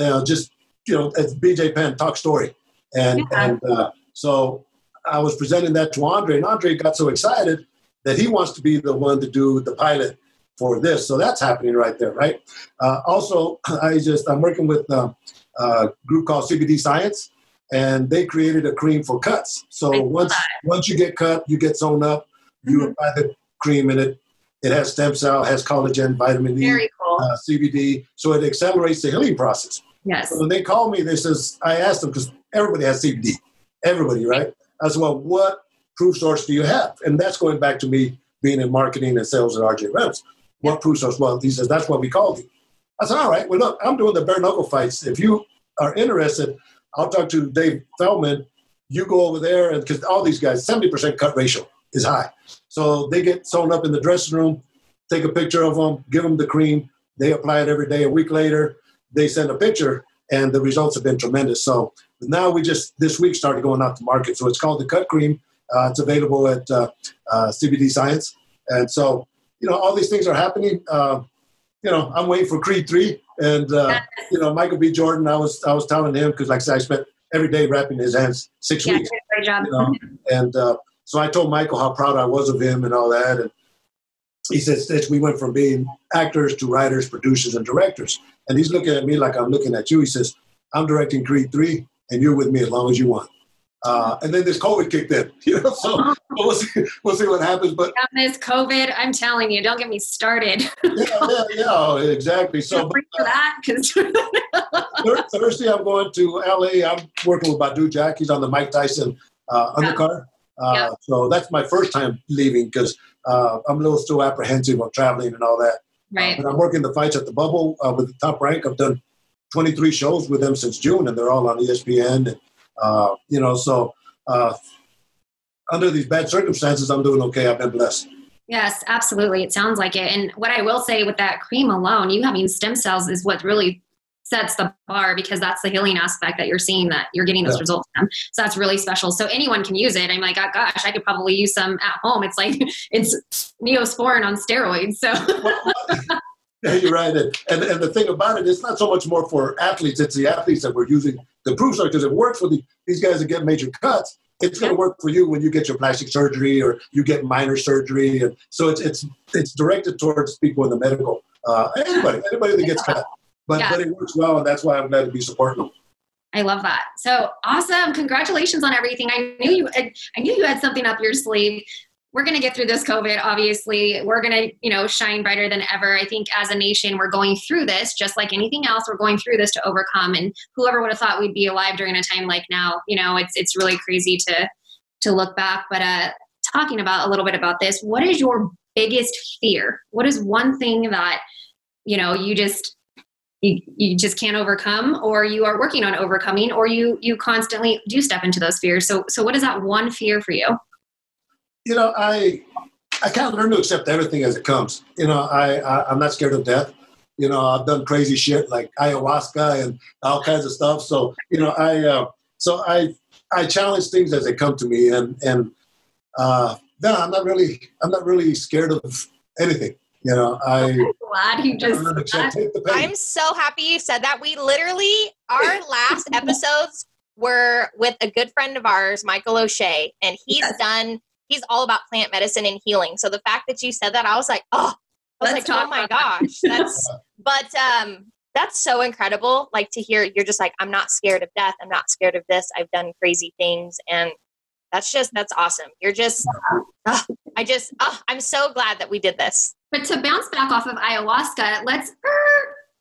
uh, just, you know, as BJ Penn, talk story. And, yeah. and uh, so I was presenting that to Andre, and Andre got so excited that he wants to be the one to do the pilot for this. So that's happening right there, right? Uh, also, I just I'm working with uh, a group called CBD Science, and they created a cream for cuts. So once once you get cut, you get sewn up. You mm-hmm. apply the cream in it. It has stem cell, has collagen, vitamin
E, cool. uh,
CBD, so it accelerates the healing process.
Yes.
So when they call me, they says I asked them because everybody has CBD, everybody, right? I said, well, what proof source do you have? And that's going back to me being in marketing and sales at RJ Reynolds what proof source Well, He says, that's what we called you. I said, all right, well, look, I'm doing the bare knuckle fights. If you are interested, I'll talk to Dave Feldman. You go over there, and because all these guys, 70% cut ratio is high. So they get sewn up in the dressing room, take a picture of them, give them the cream. They apply it every day. A week later, they send a picture, and the results have been tremendous. So now we just this week started going out to market. So it's called the Cut Cream. Uh, it's available at uh, uh, CBD Science, and so you know, all these things are happening. Uh, you know, I'm waiting for Creed three, and uh, you know, Michael B. Jordan. I was I was telling him because, like I said, I spent every day wrapping his hands six
yeah,
weeks.
Great job.
You know? and uh, so I told Michael how proud I was of him and all that, and he said, "Stitch, we went from being actors to writers, producers, and directors." And he's looking at me like I'm looking at you. He says, "I'm directing Creed three, and you're with me as long as you want." Uh, and then this COVID kicked in, you know. So we'll see, we'll see what happens. But
this COVID, I'm telling you, don't get me started.
yeah, yeah, yeah, exactly. So
but, uh, that because
Thursday I'm going to LA. I'm working with Badou Jack. He's on the Mike Tyson uh, undercard. Uh, yeah. So that's my first time leaving because uh, I'm a little still apprehensive of traveling and all that.
Uh, right.
but I'm working the fights at the bubble uh, with the top rank. I've done 23 shows with them since June, and they're all on ESPN. Uh, you know, so uh, under these bad circumstances, I'm doing okay. I've been blessed.
Yes, absolutely. It sounds like it. And what I will say with that cream alone, you having stem cells is what really sets the bar because that's the healing aspect that you're seeing that you're getting those yeah. results from. So that's really special. So anyone can use it. I'm like, oh, gosh, I could probably use some at home. It's like it's neosporin on steroids. So
you're right. And, and, and the thing about it, it's not so much more for athletes. It's the athletes that we're using the proof so because it works for the, these guys that get major cuts. It's going to work for you when you get your plastic surgery or you get minor surgery, and so it's it's it's directed towards people in the medical. Uh, anybody, anybody that gets cut, but yeah. but it works well, and that's why I'm glad to be supporting them.
I love that. So awesome! Congratulations on everything. I knew you. I knew you had something up your sleeve we're going to get through this covid obviously. We're going to you know shine brighter than ever. I think as a nation we're going through this just like anything else. We're going through this to overcome and whoever would have thought we'd be alive during a time like now you know it's it's really crazy to to look back. But uh, talking about a little bit about this, what is your biggest fear? What is one thing that you know you just you, you just can't overcome or you are working on overcoming or you you constantly do step into those fears? So so what is that one fear for you
you know i i kind of learned to accept everything as it comes you know i, I i'm not scared of death you know i've done crazy shit like ayahuasca and all kinds of stuff so you know i uh, so i i challenge things as they come to me and and uh no i'm not really i'm not really scared of anything you know, I.
I'm glad you just.
I'm so happy you said that. We literally, our last episodes were with a good friend of ours, Michael O'Shea, and he's yes. done, he's all about plant medicine and healing. So the fact that you said that, I was like, oh, I was like, oh my gosh. That's, but, um, that's so incredible. Like to hear you're just like, I'm not scared of death. I'm not scared of this. I've done crazy things. And that's just, that's awesome. You're just, oh, I just, oh, I'm so glad that we did this.
But to bounce back off of ayahuasca, let's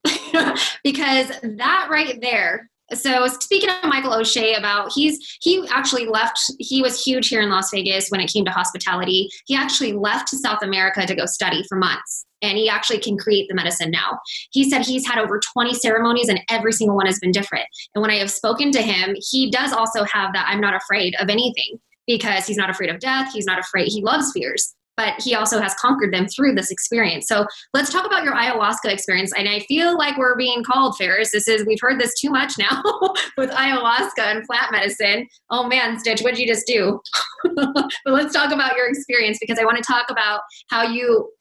because that right there. So speaking of Michael O'Shea about he's he actually left he was huge here in Las Vegas when it came to hospitality. He actually left to South America to go study for months and he actually can create the medicine now. He said he's had over 20 ceremonies and every single one has been different. And when I have spoken to him, he does also have that I'm not afraid of anything because he's not afraid of death, he's not afraid, he loves fears but he also has conquered them through this experience. So let's talk about your ayahuasca experience. And I feel like we're being called, Ferris. This is, we've heard this too much now with ayahuasca and plant medicine. Oh man, Stitch, what did you just do? but let's talk about your experience because I want to talk about how you,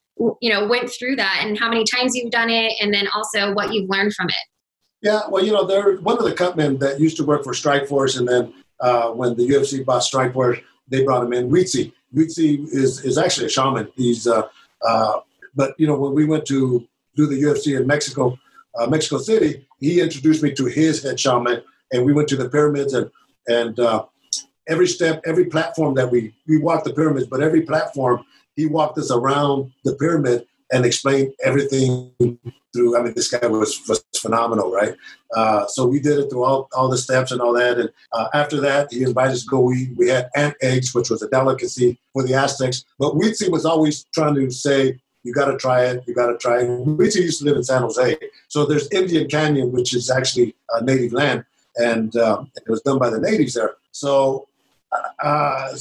you know, went through that and how many times you've done it and then also what you've learned from it.
Yeah, well, you know, there one of the cutmen that used to work for Strikeforce and then uh, when the UFC bought Strikeforce, they brought him in, Weetzy Weetzy is is actually a shaman. He's uh, uh, but you know when we went to do the UFC in Mexico, uh, Mexico City, he introduced me to his head shaman, and we went to the pyramids and and uh, every step, every platform that we we walked the pyramids, but every platform he walked us around the pyramid and explained everything through. I mean, this guy was, was phenomenal, right? Uh, so we did it through all, all the steps and all that. And uh, after that, he invited us to go eat. We had ant eggs, which was a delicacy for the Aztecs. But Weetzy was always trying to say, you got to try it. You got to try it. Weetzy used to live in San Jose. So there's Indian Canyon, which is actually a native land. And um, it was done by the natives there. So uh,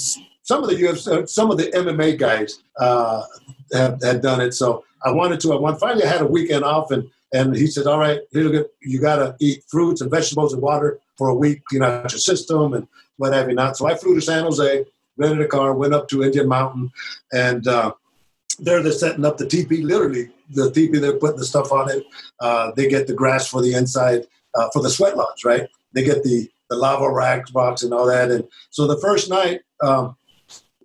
some of the UFC, some of the MMA guys uh, had, had done it. So I wanted to. I finally I had a weekend off, and and he said, "All right, you got to eat fruits and vegetables and water for a week, you know, your system and what have you not." So I flew to San Jose, rented a car, went up to Indian Mountain, and uh, there they're setting up the teepee. Literally, the teepee they're putting the stuff on it. Uh, they get the grass for the inside uh, for the sweat lodge, right? They get the the lava rack box and all that, and so the first night. Um,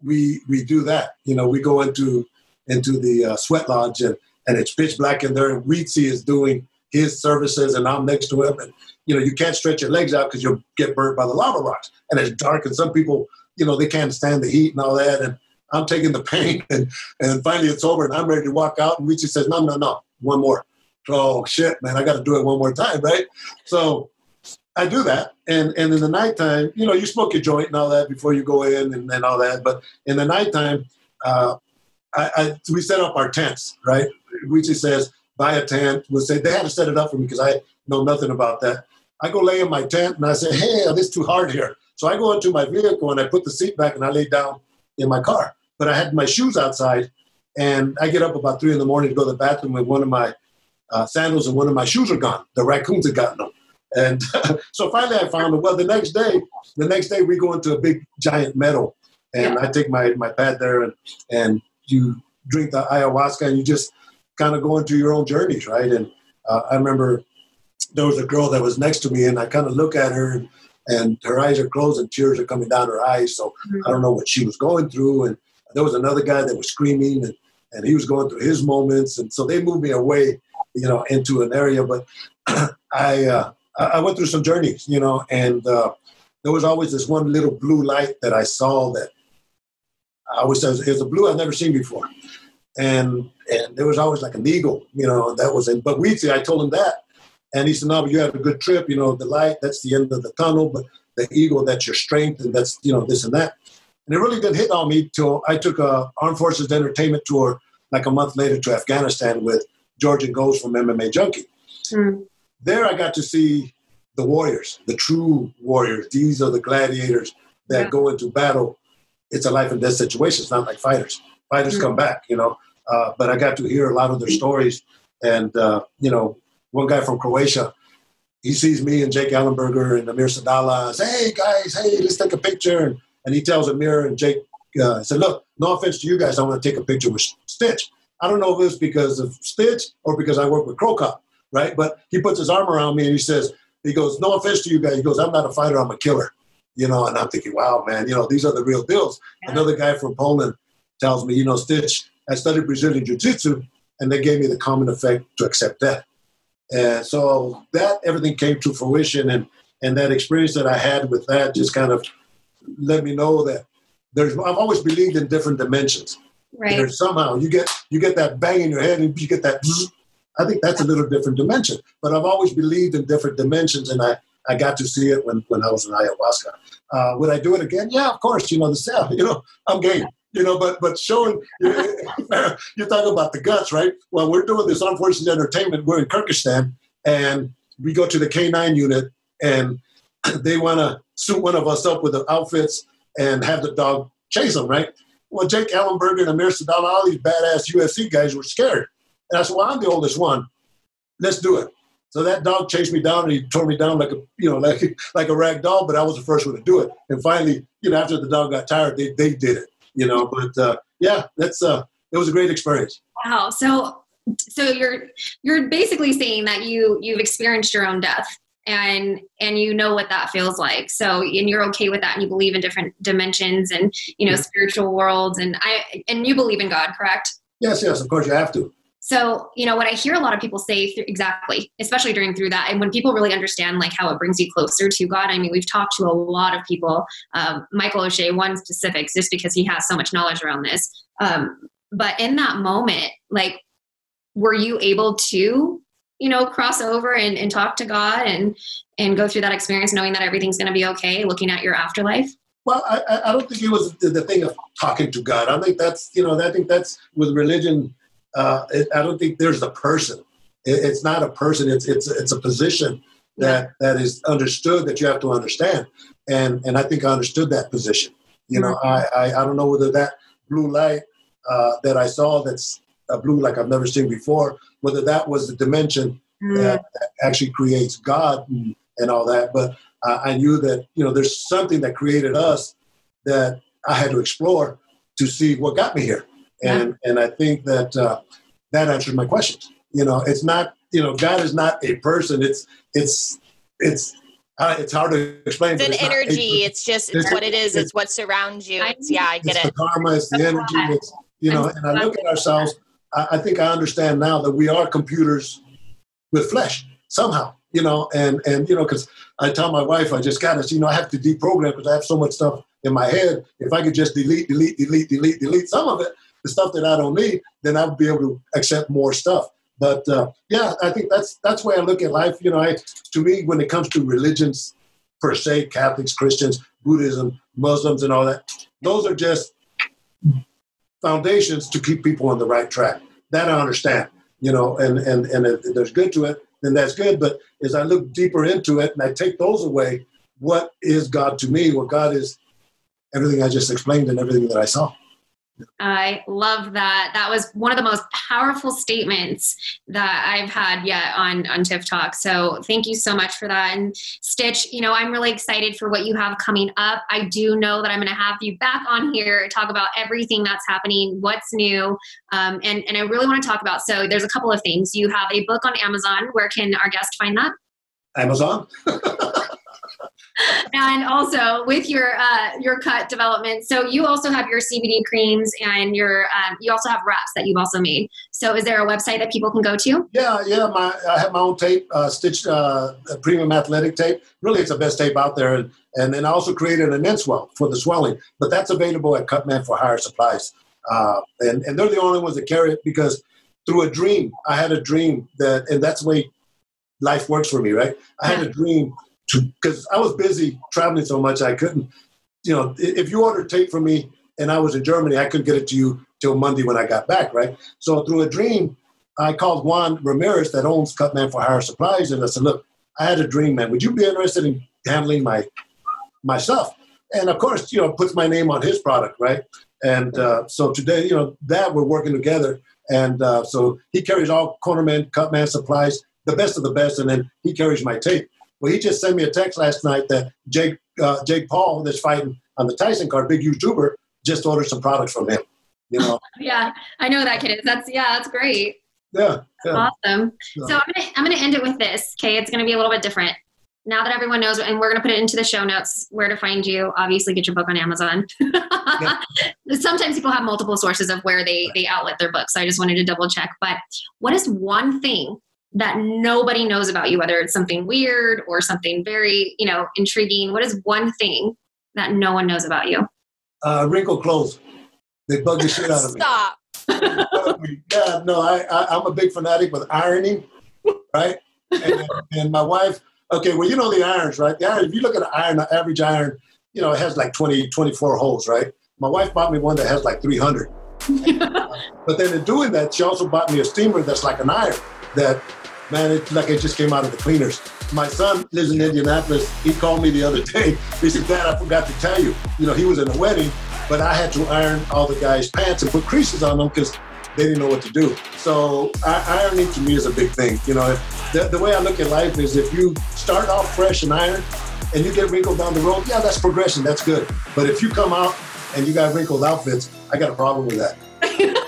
we we do that. You know, we go into into the uh, sweat lodge and and it's pitch black in there, and Weetzy is doing his services, and I'm next to him, and you know, you can't stretch your legs out because you'll get burnt by the lava rocks, and it's dark, and some people, you know, they can't stand the heat and all that, and I'm taking the pain, and and finally it's over, and I'm ready to walk out, and Weetzy says, no, no, no, one more. Oh shit, man, I got to do it one more time, right? So I do that, and and in the nighttime, you know, you smoke your joint and all that before you go in and, and all that. But in the nighttime, uh, I, I, we set up our tents, right? Weetzy says buy a tent. We'll say they had to set it up for me because I know nothing about that. I go lay in my tent and I say, hey, this is too hard here. So I go into my vehicle and I put the seat back and I lay down in my car. But I had my shoes outside, and I get up about three in the morning to go to the bathroom with one of my uh, sandals and one of my shoes are gone. The raccoons had gotten them. And so finally I found them. Well, the next day, the next day we go into a big giant meadow and yeah. I take my, my pad there and, and you drink the ayahuasca and you just kind of go into your own journeys, right? And uh, I remember there was a girl that was next to me and I kind of look at her and, and her eyes are closed and tears are coming down her eyes. So mm-hmm. I don't know what she was going through. And there was another guy that was screaming and, and he was going through his moments. And so they moved me away, you know, into an area. But I, uh, I went through some journeys, you know, and uh, there was always this one little blue light that I saw that I always said it was a blue I've never seen before, and and there was always like an eagle, you know, that was in. But Weetzy, I told him that, and he said, "No, but you had a good trip, you know. The light, that's the end of the tunnel, but the eagle, that's your strength, and that's you know this and that." And it really didn't hit on me till I took a Armed Forces Entertainment tour like a month later to Afghanistan with Georgian Ghost from MMA Junkie. Mm. There I got to see the warriors, the true warriors. These are the gladiators that yeah. go into battle. It's a life and death situation. It's not like fighters. Fighters mm. come back, you know. Uh, but I got to hear a lot of their stories. And, uh, you know, one guy from Croatia, he sees me and Jake Ellenberger and Amir Sadollah. Says, hey, guys, hey, let's take a picture. And, and he tells Amir and Jake, uh, said, look, no offense to you guys, I want to take a picture with Stitch. I don't know if it's because of Stitch or because I work with Cro Cop, right? But he puts his arm around me and he says, he goes, no offense to you guys. He goes, I'm not a fighter, I'm a killer. You know, and I'm thinking, wow, man, you know, these are the real deals. Yeah. Another guy from Poland tells me, you know, Stitch, I studied Brazilian Jiu-Jitsu and they gave me the common effect to accept that. And so that everything came to fruition and and that experience that I had with that just kind of let me know that there's I've always believed in different dimensions.
Right. There's
somehow you get you get that bang in your head and you get that mm-hmm. I think that's a little different dimension. But I've always believed in different dimensions and I, I got to see it when, when I was in ayahuasca. Uh, would I do it again? Yeah, of course. You know, the cell, you know, I'm game you know, but but showing you're talking about the guts, right? Well, we're doing this Forces Entertainment. We're in Kyrgyzstan, and we go to the K9 unit, and they want to suit one of us up with the outfits and have the dog chase them, right? Well, Jake Ellenberger and Amir Sadollah, all these badass UFC guys were scared. And I said, well, I'm the oldest one. Let's do it. So that dog chased me down and he tore me down like a you know like like a rag doll, but I was the first one to do it. And finally, you know, after the dog got tired, they, they did it you know. But uh, yeah, that's uh, it was a great experience.
Wow. So so you're you're basically saying that you you've experienced your own death and and you know what that feels like so and you're okay with that and you believe in different dimensions and you know spiritual worlds and i and you believe in god correct
yes yes of course you have to
so, you know, what I hear a lot of people say through, exactly, especially during through that, and when people really understand like how it brings you closer to God. I mean, we've talked to a lot of people. Um, Michael O'Shea, one specifics, just because he has so much knowledge around this. Um, but in that moment, like, were you able to, you know, cross over and, and talk to God and and go through that experience, knowing that everything's going to be okay, looking at your afterlife?
Well, I, I don't think it was the, the thing of talking to God. I think that's, you know, I think that's with religion uh, it, I don't think there's a person. It, it's not a person. It's it's it's a position that that is understood that you have to understand. And and I think I understood that position. You know, I, I, I don't know whether that blue light uh, that I saw that's a blue like I've never seen before, whether that was the dimension mm. that, that, actually creates God and, and all that. But uh, I knew that you know there's something that created us that I had to explore to see what got me here and yeah. and I think that uh, that answered my questions. You know, it's not you know God is not a person. It's it's it's uh, it's hard to explain.
It's an it's energy. It's just it's, it's what it is. It's, it's, what surrounds you. It's yeah, I get
it.
The
karma. It's the energy. It's you know, and I look at ourselves. I, I think I understand now that we are computers with flesh somehow you know, and and you know, because I tell my wife, I just got to, you know, I have to deprogram because I have so much stuff in my head. If I could just delete, delete, delete, delete, delete some of it, the stuff that I don't need, then I'll be able to accept more stuff. But uh, yeah, I think that's that's why I look at life. You know, I, to me, when it comes to religions per se, Catholics, Christians, Buddhism, Muslims, and all that, those are just foundations to keep people on the right track. That I understand. You know, and and and if there's good to it, then that's good. But as I look deeper into it and I take those away, what is God to me? Well, God is everything I just explained and everything that I saw.
I love that. That was one of the most powerful statements that I've had yet on on TIFF Talk. So thank you so much for that. And Stitch, you know, I'm really excited for what you have coming up. I do know that I'm going to have you back on here talk about everything that's happening, what's new, um, and and I really want to talk about. So there's a couple of things. You have a book on Amazon. Where can our guest find that?
Amazon.
and also with your uh, your cut development. So you also have your CBD creams and your um, you also have wraps that you've also made. So is there a website that people can go to?
Yeah, yeah. My I have my own tape, uh, stitched uh, premium athletic tape. Really, it's the best tape out there. And and then I also created an N-Swell for the swelling, but that's available at Cutman for Hire Supplies. Uh, and and they're the only ones that carry it because through a dream, I had a dream that, and that's the way life works for me, right? I had a dream because I was busy traveling so much I couldn't you know, if you ordered tape from me and I was in Germany, I couldn't get it to you till Monday when I got back, right? So through a dream, I called Juan Ramirez that owns Cutman for Hire Supplies, and I said, "Look, I had a dream, man. Would you be interested in handling my my stuff?" And of course, you know, puts my name on his product, right? And uh, so today, you know, that we're working together, and uh, so he carries all Cornerman, Cutman supplies, the best of the best, and then he carries my tape. Well, he just sent me a text last night that Jake uh, Jake Paul, that's fighting on the Tyson card, big YouTuber, just ordered some products from him. You know.
yeah, I know that kid. That's yeah, that's great.
Yeah, yeah.
Awesome. So I'm gonna I'm gonna end it with this. Okay, it's gonna be a little bit different. Now that everyone knows, and we're gonna put it into the show notes where to find you. Obviously, get your book on Amazon. yeah. Sometimes people have multiple sources of where they they outlet their books. So I just wanted to double check. But what is one thing that nobody knows about you, whether it's something weird or something very, you know, intriguing. What is one thing that no one knows about you?
Uh, wrinkled clothes. They bug the shit out of me.
Stop.
yeah, no, I, I am a big fanatic with ironing, right? And, and my wife. Okay, well, you know the irons, right? The iron. If you look at an iron, the average iron, you know, it has like 20, 24 holes, right? My wife bought me one that has like 300. but then in doing that, she also bought me a steamer that's like an iron that man, it's like it just came out of the cleaners. My son lives in Indianapolis. He called me the other day. He said, Dad, I forgot to tell you. You know, he was in a wedding, but I had to iron all the guys' pants and put creases on them because they didn't know what to do. So ironing to me is a big thing. You know, the, the way I look at life is if you start off fresh and iron and you get wrinkled down the road, yeah, that's progression. That's good. But if you come out and you got wrinkled outfits, I got a problem with that.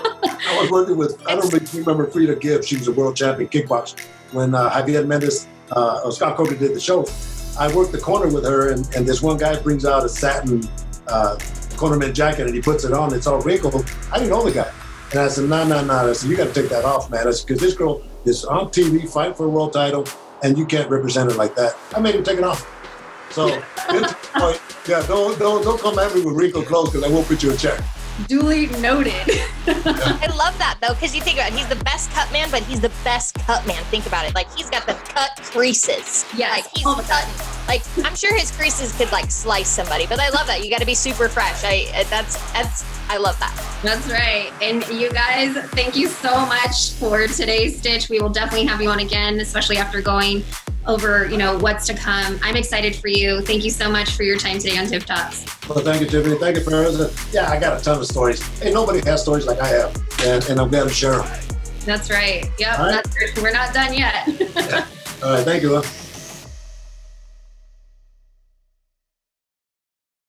I was working with, I don't remember Fredia Gibbs. She was a world champion kickboxer. When uh, Javier Mendez, uh, Scott Coker did the show, I worked the corner with her, and, and this one guy brings out a satin uh, cornerman jacket and he puts it on. It's all wrinkled. I didn't know the guy. And I said, no, no, no. I said, you got to take that off, man. I said, Because this girl is on TV fighting for a world title, and you can't represent her like that. I made him take it off. So, yeah, don't, don't, don't come at me with wrinkled clothes because I won't put you in check.
Duly noted.
I love that though, because you think about it, he's the best cut man, but he's the best cut man. Think about it. Like he's got the cut creases.
Yeah.
Like he's oh cutting. Like I'm sure his creases could like slice somebody, but I love that. You got to be super fresh. I uh, that's that's I love that.
That's right. And you guys, thank you so much for today's stitch. We will definitely have you on again, especially after going over, you know, what's to come. I'm excited for you. Thank you so much for your time today on Tip Talks.
Well, thank you, Tiffany. Thank you for. Yeah, I got a ton of stories. Hey, nobody has stories like I have, and, and I'm glad to share them.
That's right. Yep. Right. That's, we're not done yet.
yeah. All right. Thank you.